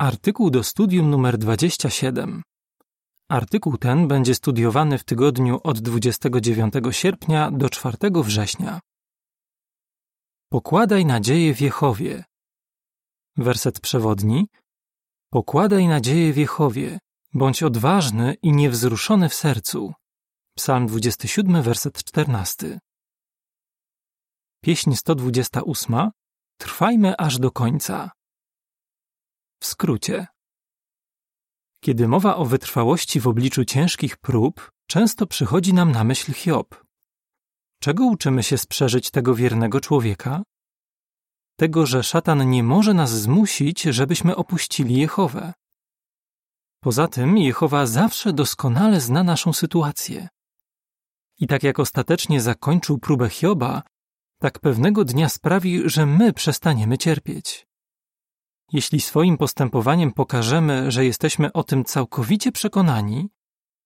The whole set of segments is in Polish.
Artykuł do studium numer 27. Artykuł ten będzie studiowany w tygodniu od 29 sierpnia do 4 września. Pokładaj nadzieję w Jehowie. Werset przewodni. Pokładaj nadzieję w Jehowie, bądź odważny i niewzruszony w sercu. Psalm 27, werset 14. Pieśń 128. Trwajmy aż do końca. W skrócie. Kiedy mowa o wytrwałości w obliczu ciężkich prób, często przychodzi nam na myśl Hiob. Czego uczymy się z przeżyć tego wiernego człowieka? Tego, że szatan nie może nas zmusić, żebyśmy opuścili Jehowę. Poza tym Jehowa zawsze doskonale zna naszą sytuację. I tak jak ostatecznie zakończył próbę Hioba, tak pewnego dnia sprawi, że my przestaniemy cierpieć. Jeśli swoim postępowaniem pokażemy, że jesteśmy o tym całkowicie przekonani,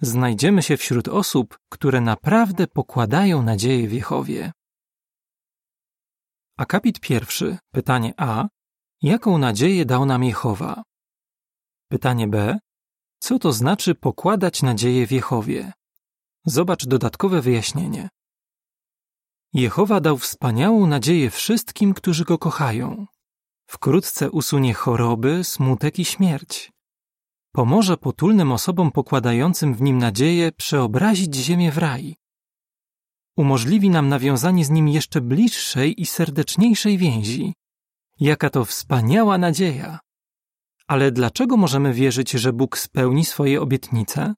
znajdziemy się wśród osób, które naprawdę pokładają nadzieję w Jehowie. Akapit pierwszy, pytanie A. Jaką nadzieję dał nam Jehowa? Pytanie B. Co to znaczy pokładać nadzieję w Jehowie? Zobacz dodatkowe wyjaśnienie. Jehowa dał wspaniałą nadzieję wszystkim, którzy go kochają. Wkrótce usunie choroby, smutek i śmierć. Pomoże potulnym osobom pokładającym w nim nadzieję przeobrazić ziemię w raj. Umożliwi nam nawiązanie z nim jeszcze bliższej i serdeczniejszej więzi. Jaka to wspaniała nadzieja! Ale dlaczego możemy wierzyć, że Bóg spełni swoje obietnice?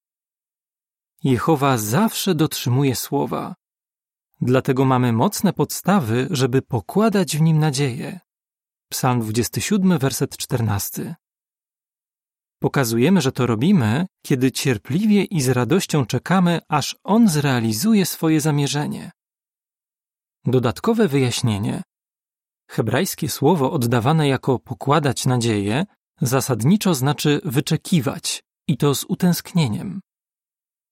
Jehowa zawsze dotrzymuje słowa. Dlatego mamy mocne podstawy, żeby pokładać w nim nadzieję. Psalm 27, werset 14. Pokazujemy, że to robimy, kiedy cierpliwie i z radością czekamy, aż On zrealizuje swoje zamierzenie. Dodatkowe wyjaśnienie. Hebrajskie słowo oddawane jako pokładać nadzieję zasadniczo znaczy wyczekiwać i to z utęsknieniem.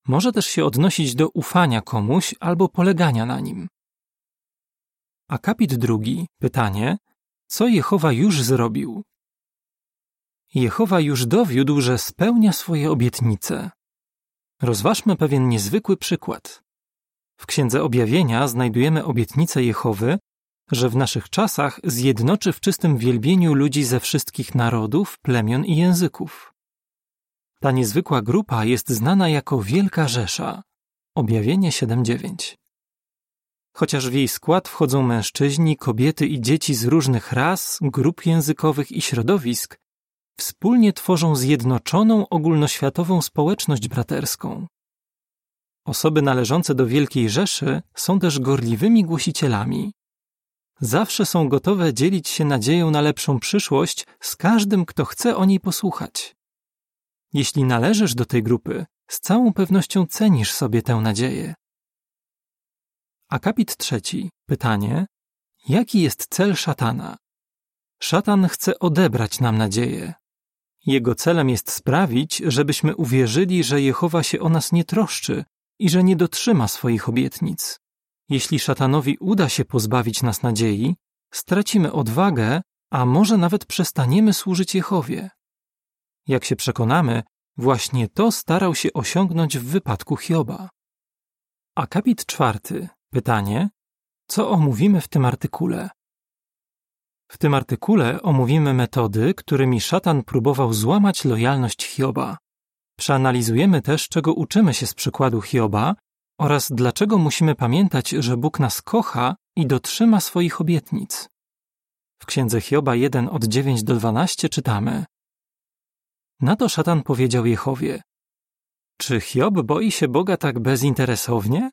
Może też się odnosić do ufania komuś albo polegania na nim. Akapit drugi, pytanie, co Jehowa już zrobił? Jehowa już dowiódł, że spełnia swoje obietnice. Rozważmy pewien niezwykły przykład. W Księdze Objawienia znajdujemy obietnicę Jehowy, że w naszych czasach zjednoczy w czystym wielbieniu ludzi ze wszystkich narodów, plemion i języków. Ta niezwykła grupa jest znana jako Wielka Rzesza. Objawienie 7:9. Chociaż w jej skład wchodzą mężczyźni, kobiety i dzieci z różnych ras, grup językowych i środowisk, wspólnie tworzą zjednoczoną ogólnoświatową społeczność braterską. Osoby należące do Wielkiej Rzeszy są też gorliwymi głosicielami. Zawsze są gotowe dzielić się nadzieją na lepszą przyszłość z każdym, kto chce o niej posłuchać. Jeśli należysz do tej grupy, z całą pewnością cenisz sobie tę nadzieję. Akapit trzeci. Pytanie. Jaki jest cel szatana? Szatan chce odebrać nam nadzieję. Jego celem jest sprawić, żebyśmy uwierzyli, że Jehowa się o nas nie troszczy i że nie dotrzyma swoich obietnic. Jeśli szatanowi uda się pozbawić nas nadziei, stracimy odwagę, a może nawet przestaniemy służyć Jehowie. Jak się przekonamy, właśnie to starał się osiągnąć w wypadku Hioba. Akapit czwarty. Pytanie: co omówimy w tym artykule? W tym artykule omówimy metody, którymi szatan próbował złamać lojalność Hioba. Przeanalizujemy też, czego uczymy się z przykładu Hioba oraz dlaczego musimy pamiętać, że Bóg nas kocha i dotrzyma swoich obietnic. W księdze Hioba 1 od 9 do 12 czytamy: Na to szatan powiedział Jehowie: Czy Hiob boi się Boga tak bezinteresownie?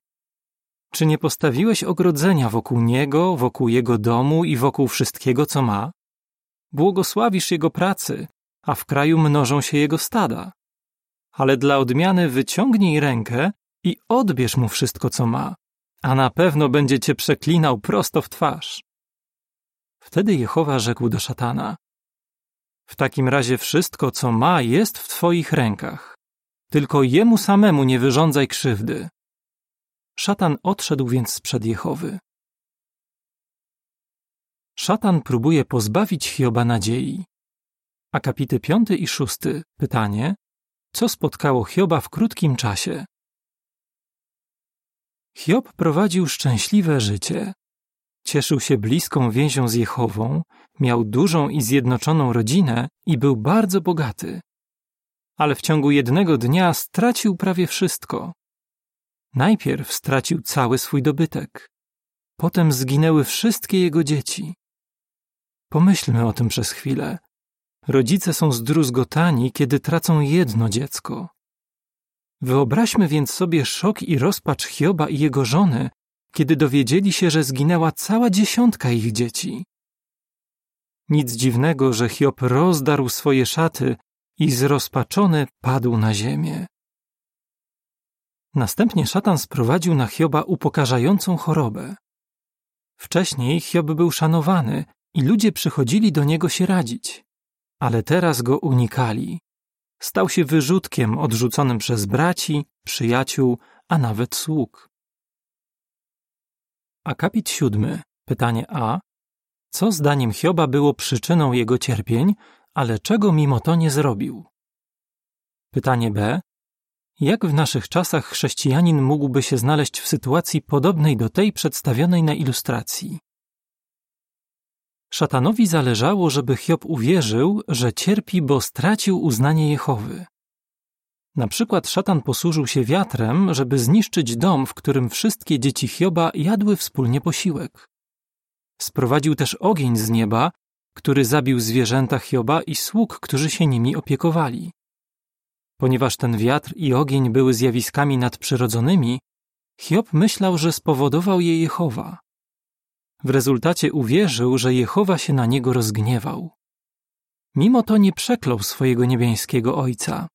Czy nie postawiłeś ogrodzenia wokół niego, wokół jego domu i wokół wszystkiego, co ma? Błogosławisz jego pracy, a w kraju mnożą się jego stada. Ale dla odmiany wyciągnij rękę i odbierz mu wszystko, co ma, a na pewno będzie cię przeklinał prosto w twarz. Wtedy Jehowa rzekł do szatana: W takim razie wszystko, co ma, jest w twoich rękach. Tylko jemu samemu nie wyrządzaj krzywdy. Szatan odszedł więc sprzed Jehowy. Szatan próbuje pozbawić Hioba nadziei. Akapity piąty i szósty. Pytanie: Co spotkało Hioba w krótkim czasie? Hiob prowadził szczęśliwe życie. Cieszył się bliską więzią z Jehową, miał dużą i zjednoczoną rodzinę i był bardzo bogaty. Ale w ciągu jednego dnia stracił prawie wszystko. Najpierw stracił cały swój dobytek. Potem zginęły wszystkie jego dzieci. Pomyślmy o tym przez chwilę. Rodzice są zdruzgotani, kiedy tracą jedno dziecko. Wyobraźmy więc sobie szok i rozpacz Hioba i jego żony, kiedy dowiedzieli się, że zginęła cała dziesiątka ich dzieci. Nic dziwnego, że Hiob rozdarł swoje szaty i zrozpaczony padł na ziemię. Następnie szatan sprowadził na Hioba upokarzającą chorobę. Wcześniej Hiob był szanowany i ludzie przychodzili do niego się radzić, ale teraz go unikali. Stał się wyrzutkiem odrzuconym przez braci, przyjaciół, a nawet sług. Akapit siódmy, pytanie A. Co zdaniem Hioba było przyczyną jego cierpień, ale czego mimo to nie zrobił? Pytanie B. Jak w naszych czasach chrześcijanin mógłby się znaleźć w sytuacji podobnej do tej przedstawionej na ilustracji? Szatanowi zależało, żeby Hiob uwierzył, że cierpi, bo stracił uznanie Jehowy. Na przykład szatan posłużył się wiatrem, żeby zniszczyć dom, w którym wszystkie dzieci Hioba jadły wspólnie posiłek. Sprowadził też ogień z nieba, który zabił zwierzęta Hioba i sług, którzy się nimi opiekowali. Ponieważ ten wiatr i ogień były zjawiskami nadprzyrodzonymi, Hiob myślał, że spowodował je Jehowa. W rezultacie uwierzył, że Jehowa się na niego rozgniewał. Mimo to nie przeklął swojego niebiańskiego ojca.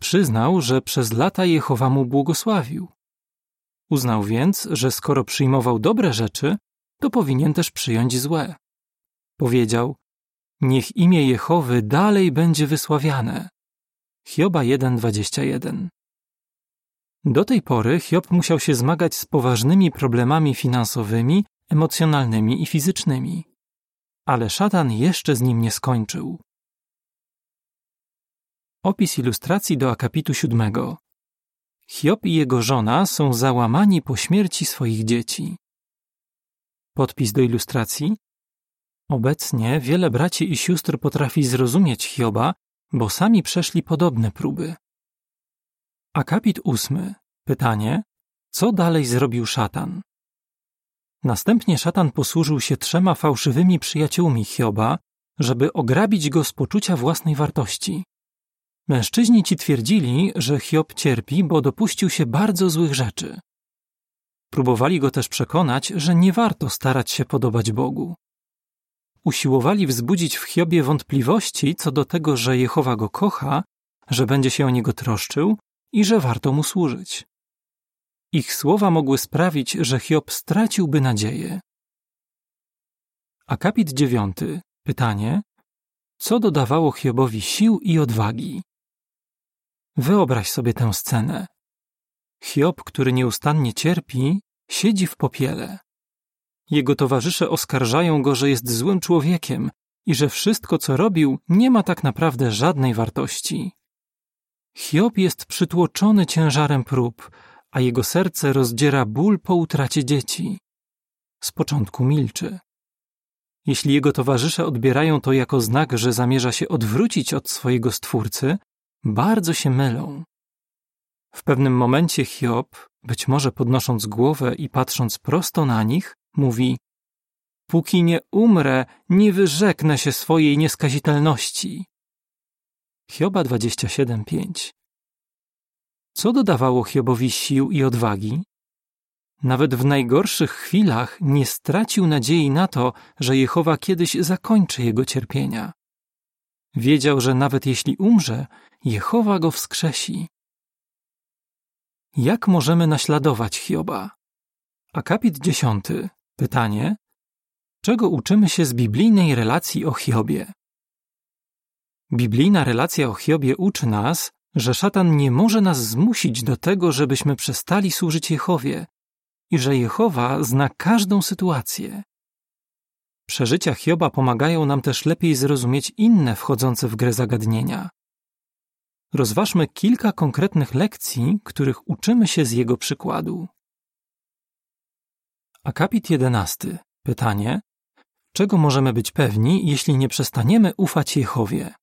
Przyznał, że przez lata Jehowa mu błogosławił. Uznał więc, że skoro przyjmował dobre rzeczy, to powinien też przyjąć złe. Powiedział: Niech imię Jehowy dalej będzie wysławiane. Hioba 1:21. Do tej pory Hiob musiał się zmagać z poważnymi problemami finansowymi, emocjonalnymi i fizycznymi. Ale szatan jeszcze z nim nie skończył. Opis ilustracji do akapitu siódmego. Hiob i jego żona są załamani po śmierci swoich dzieci. Podpis do ilustracji. Obecnie wiele braci i sióstr potrafi zrozumieć Hioba, bo sami przeszli podobne próby. Akapit ósmy. Pytanie. Co dalej zrobił szatan? Następnie szatan posłużył się trzema fałszywymi przyjaciółmi Hioba, żeby ograbić go z poczucia własnej wartości. Mężczyźni ci twierdzili, że Hiob cierpi, bo dopuścił się bardzo złych rzeczy. Próbowali go też przekonać, że nie warto starać się podobać Bogu. Usiłowali wzbudzić w Hiobie wątpliwości co do tego, że Jehowa go kocha, że będzie się o niego troszczył i że warto mu służyć. Ich słowa mogły sprawić, że Hiob straciłby nadzieję. Akapit dziewiąty. Pytanie. Co dodawało Hiobowi sił i odwagi? Wyobraź sobie tę scenę. Hiob, który nieustannie cierpi, siedzi w popiele. Jego towarzysze oskarżają go, że jest złym człowiekiem i że wszystko, co robił, nie ma tak naprawdę żadnej wartości. Hiob jest przytłoczony ciężarem prób, a jego serce rozdziera ból po utracie dzieci. Z początku milczy. Jeśli jego towarzysze odbierają to jako znak, że zamierza się odwrócić od swojego stwórcy, bardzo się mylą. W pewnym momencie Hiob, być może podnosząc głowę i patrząc prosto na nich, mówi: Póki nie umrę, nie wyrzeknę się swojej nieskazitelności. Hioba 27:5 Co dodawało Hiobowi sił i odwagi? Nawet w najgorszych chwilach nie stracił nadziei na to, że Jehowa kiedyś zakończy jego cierpienia. Wiedział, że nawet jeśli umrze, Jehowa go wskrzesi. Jak możemy naśladować Hioba? Akapit dziesiąty. Pytanie. Czego uczymy się z biblijnej relacji o Hiobie? Biblijna relacja o Hiobie uczy nas, że szatan nie może nas zmusić do tego, żebyśmy przestali służyć Jehowie i że Jehowa zna każdą sytuację. Przeżycia Hioba pomagają nam też lepiej zrozumieć inne wchodzące w grę zagadnienia. Rozważmy kilka konkretnych lekcji, których uczymy się z jego przykładu. Akapit 11. Pytanie: Czego możemy być pewni, jeśli nie przestaniemy ufać Jehowie?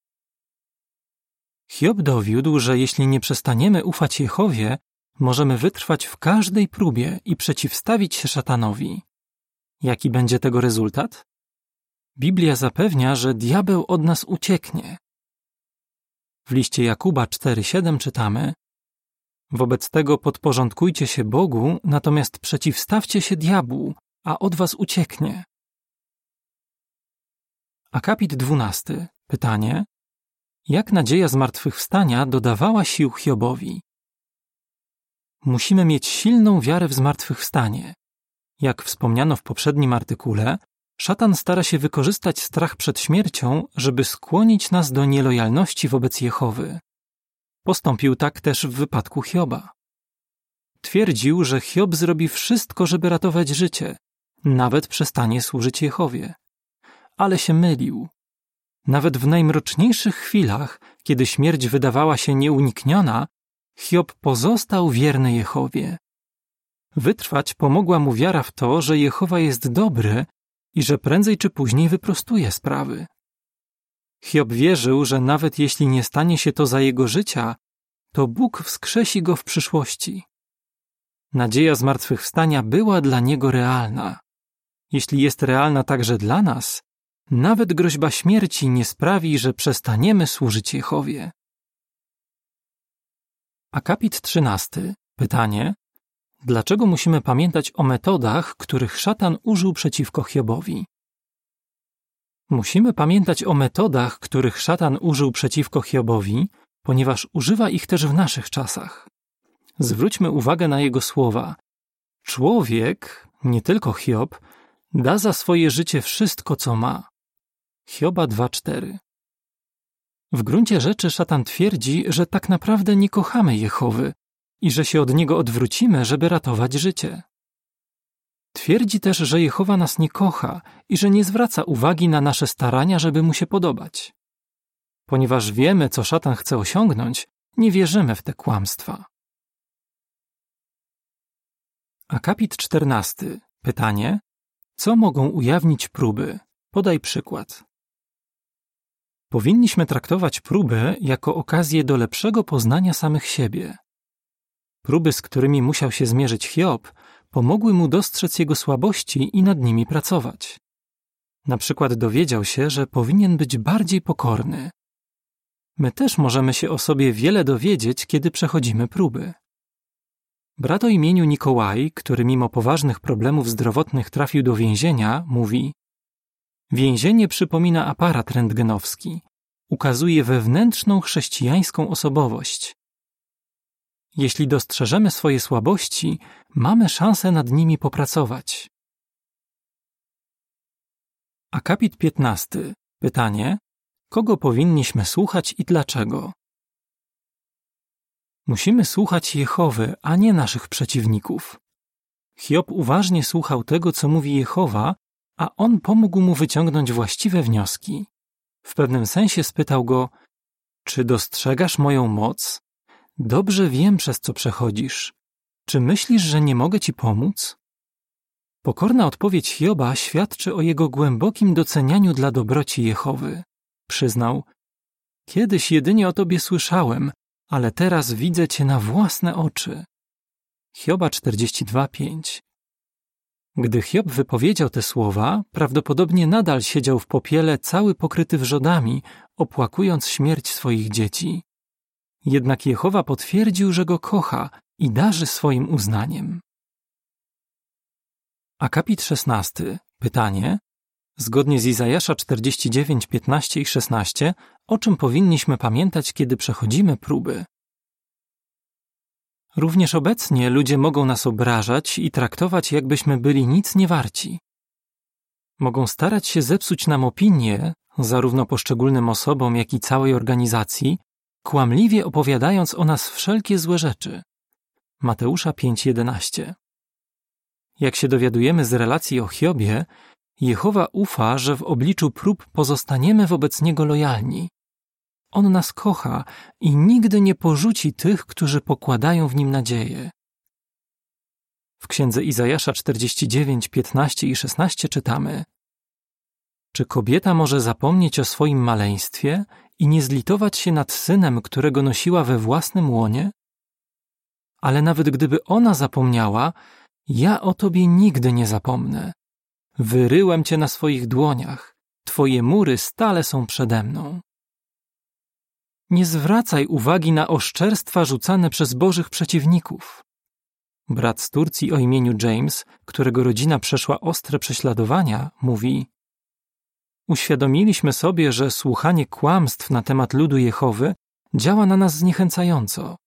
Hiob dowiódł, że jeśli nie przestaniemy ufać Jehowie, możemy wytrwać w każdej próbie i przeciwstawić się szatanowi. Jaki będzie tego rezultat? Biblia zapewnia, że diabeł od nas ucieknie. W liście Jakuba 4:7 czytamy: Wobec tego podporządkujcie się Bogu, natomiast przeciwstawcie się diabłu, a od was ucieknie. Akapit 12. Pytanie: Jak nadzieja zmartwychwstania dodawała sił Hiobowi? Musimy mieć silną wiarę w zmartwychwstanie. Jak wspomniano w poprzednim artykule, szatan stara się wykorzystać strach przed śmiercią, żeby skłonić nas do nielojalności wobec Jehowy. Postąpił tak też w wypadku Hioba. Twierdził, że Hiob zrobi wszystko, żeby ratować życie, nawet przestanie służyć Jehowie. Ale się mylił. Nawet w najmroczniejszych chwilach, kiedy śmierć wydawała się nieunikniona, Hiob pozostał wierny Jehowie. Wytrwać pomogła mu wiara w to, że Jehowa jest dobry i że prędzej czy później wyprostuje sprawy. Hiob wierzył, że nawet jeśli nie stanie się to za jego życia, to Bóg wskrzesi go w przyszłości. Nadzieja zmartwychwstania była dla niego realna. Jeśli jest realna także dla nas, nawet groźba śmierci nie sprawi, że przestaniemy służyć Jehowie. Akapit 13. Pytanie: Dlaczego musimy pamiętać o metodach, których szatan użył przeciwko Hiobowi? Musimy pamiętać o metodach, których szatan użył przeciwko Hiobowi, ponieważ używa ich też w naszych czasach. Zwróćmy uwagę na jego słowa. Człowiek, nie tylko Hiob, da za swoje życie wszystko, co ma. Hioba 2:4 W gruncie rzeczy szatan twierdzi, że tak naprawdę nie kochamy Jehowy i że się od niego odwrócimy, żeby ratować życie. Twierdzi też, że Jehowa nas nie kocha i że nie zwraca uwagi na nasze starania, żeby mu się podobać. Ponieważ wiemy, co szatan chce osiągnąć, nie wierzymy w te kłamstwa. Akapit 14. Pytanie: Co mogą ujawnić próby? Podaj przykład. Powinniśmy traktować próby jako okazję do lepszego poznania samych siebie. Próby, z którymi musiał się zmierzyć Hiob, pomogły mu dostrzec jego słabości i nad nimi pracować. Na przykład dowiedział się, że powinien być bardziej pokorny. My też możemy się o sobie wiele dowiedzieć, kiedy przechodzimy próby. Brat o imieniu Nikołaj, który mimo poważnych problemów zdrowotnych trafił do więzienia, mówi: Więzienie przypomina aparat rentgenowski. Ukazuje wewnętrzną chrześcijańską osobowość. Jeśli dostrzeżemy swoje słabości, mamy szansę nad nimi popracować. Akapit 15. Pytanie: Kogo powinniśmy słuchać i dlaczego? Musimy słuchać Jehowy, a nie naszych przeciwników. Hiob uważnie słuchał tego, co mówi Jehowa, a on pomógł mu wyciągnąć właściwe wnioski. W pewnym sensie spytał go: Czy dostrzegasz moją moc? Dobrze wiem, przez co przechodzisz. Czy myślisz, że nie mogę ci pomóc? Pokorna odpowiedź Hioba świadczy o jego głębokim docenianiu dla dobroci Jehowy. Przyznał: Kiedyś jedynie o tobie słyszałem, ale teraz widzę cię na własne oczy. Hioba 42:5 Gdy Hiob wypowiedział te słowa, prawdopodobnie nadal siedział w popiele cały pokryty wrzodami, opłakując śmierć swoich dzieci. Jednak Jehowa potwierdził, że go kocha i darzy swoim uznaniem. Akapit 16. Pytanie. Zgodnie z Izajasza 49, 15 i 16, o czym powinniśmy pamiętać, kiedy przechodzimy próby? Również obecnie ludzie mogą nas obrażać i traktować, jakbyśmy byli nic nie warci. Mogą starać się zepsuć nam opinię, zarówno poszczególnym osobom, jak i całej organizacji, kłamliwie opowiadając o nas wszelkie złe rzeczy. Mateusza 5:11. Jak się dowiadujemy z relacji o Hiobie, Jehowa ufa, że w obliczu prób pozostaniemy wobec Niego lojalni. On nas kocha i nigdy nie porzuci tych, którzy pokładają w Nim nadzieję. W księdze Izajasza 49, 15 i 16 czytamy: Czy kobieta może zapomnieć o swoim maleństwie i nie zlitować się nad synem, którego nosiła we własnym łonie? Ale nawet gdyby ona zapomniała, ja o tobie nigdy nie zapomnę. Wyryłem cię na swoich dłoniach, twoje mury stale są przede mną. Nie zwracaj uwagi na oszczerstwa rzucane przez bożych przeciwników. Brat z Turcji o imieniu James, którego rodzina przeszła ostre prześladowania, mówi: Uświadomiliśmy sobie, że słuchanie kłamstw na temat ludu Jehowy działa na nas zniechęcająco.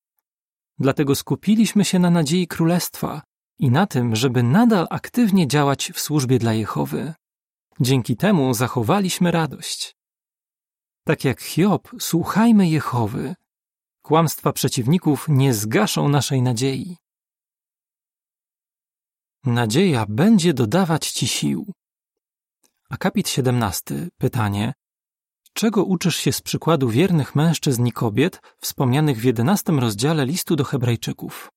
Dlatego skupiliśmy się na nadziei królestwa i na tym, żeby nadal aktywnie działać w służbie dla Jehowy. Dzięki temu zachowaliśmy radość. Tak jak Hiob, słuchajmy Jehowy. Kłamstwa przeciwników nie zgaszą naszej nadziei. Nadzieja będzie dodawać ci sił. Akapit 17. Pytanie. Czego uczysz się z przykładu wiernych mężczyzn i kobiet wspomnianych w jedenastym rozdziale listu do Hebrajczyków?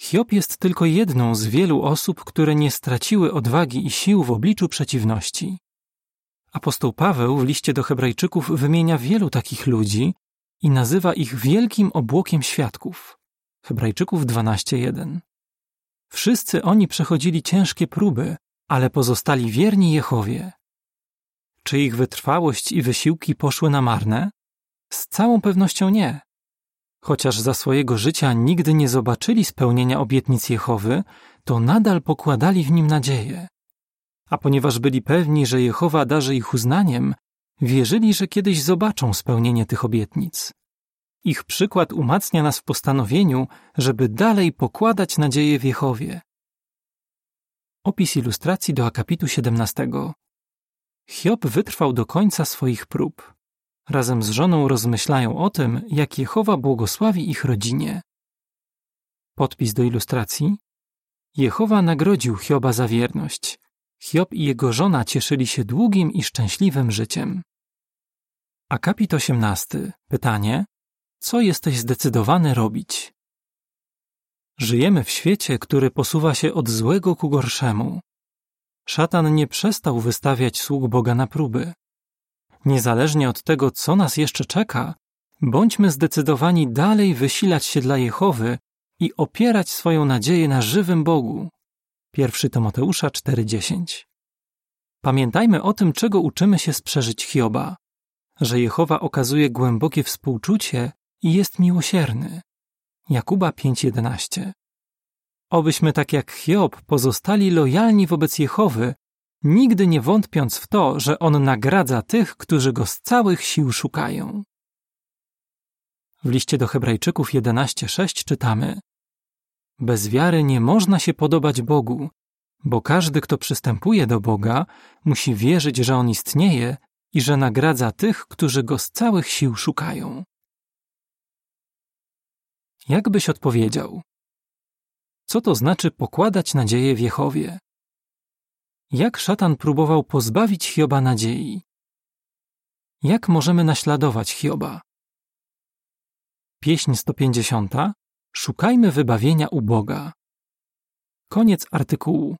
Hiob jest tylko jedną z wielu osób, które nie straciły odwagi i sił w obliczu przeciwności. Apostoł Paweł w liście do Hebrajczyków wymienia wielu takich ludzi i nazywa ich wielkim obłokiem świadków. Hebrajczyków 12:1. Wszyscy oni przechodzili ciężkie próby, ale pozostali wierni Jehowie. Czy ich wytrwałość i wysiłki poszły na marne? Z całą pewnością nie. Chociaż za swojego życia nigdy nie zobaczyli spełnienia obietnic Jehowy, to nadal pokładali w nim nadzieję. A ponieważ byli pewni, że Jehowa darzy ich uznaniem, wierzyli, że kiedyś zobaczą spełnienie tych obietnic. Ich przykład umacnia nas w postanowieniu, żeby dalej pokładać nadzieję w Jehowie. Opis ilustracji do akapitu 17. Hiob wytrwał do końca swoich prób. Razem z żoną rozmyślają o tym, jak Jehowa błogosławi ich rodzinie. Podpis do ilustracji. Jehowa nagrodził Hioba za wierność. Hiob i jego żona cieszyli się długim i szczęśliwym życiem. Akapit 18. Pytanie: Co jesteś zdecydowany robić? Żyjemy w świecie, który posuwa się od złego ku gorszemu. Szatan nie przestał wystawiać sług Boga na próby. Niezależnie od tego, co nas jeszcze czeka, bądźmy zdecydowani dalej wysilać się dla Jehowy i opierać swoją nadzieję na żywym Bogu. 1 Tymoteusza 4:10. Pamiętajmy o tym, czego uczymy się z przeżyć Hioba, że Jehowa okazuje głębokie współczucie i jest miłosierny. Jakuba 5:11. Obyśmy tak jak Hiob pozostali lojalni wobec Jehowy, nigdy nie wątpiąc w to, że on nagradza tych, którzy go z całych sił szukają. W liście do Hebrajczyków 11:6 czytamy: Bez wiary nie można się podobać Bogu, bo każdy, kto przystępuje do Boga, musi wierzyć, że on istnieje i że nagradza tych, którzy go z całych sił szukają. Jak byś odpowiedział? Co to znaczy pokładać nadzieję w Jehowie? Jak szatan próbował pozbawić Hioba nadziei? Jak możemy naśladować Hioba? Pieśń 150. Szukajmy wybawienia u Boga. Koniec artykułu.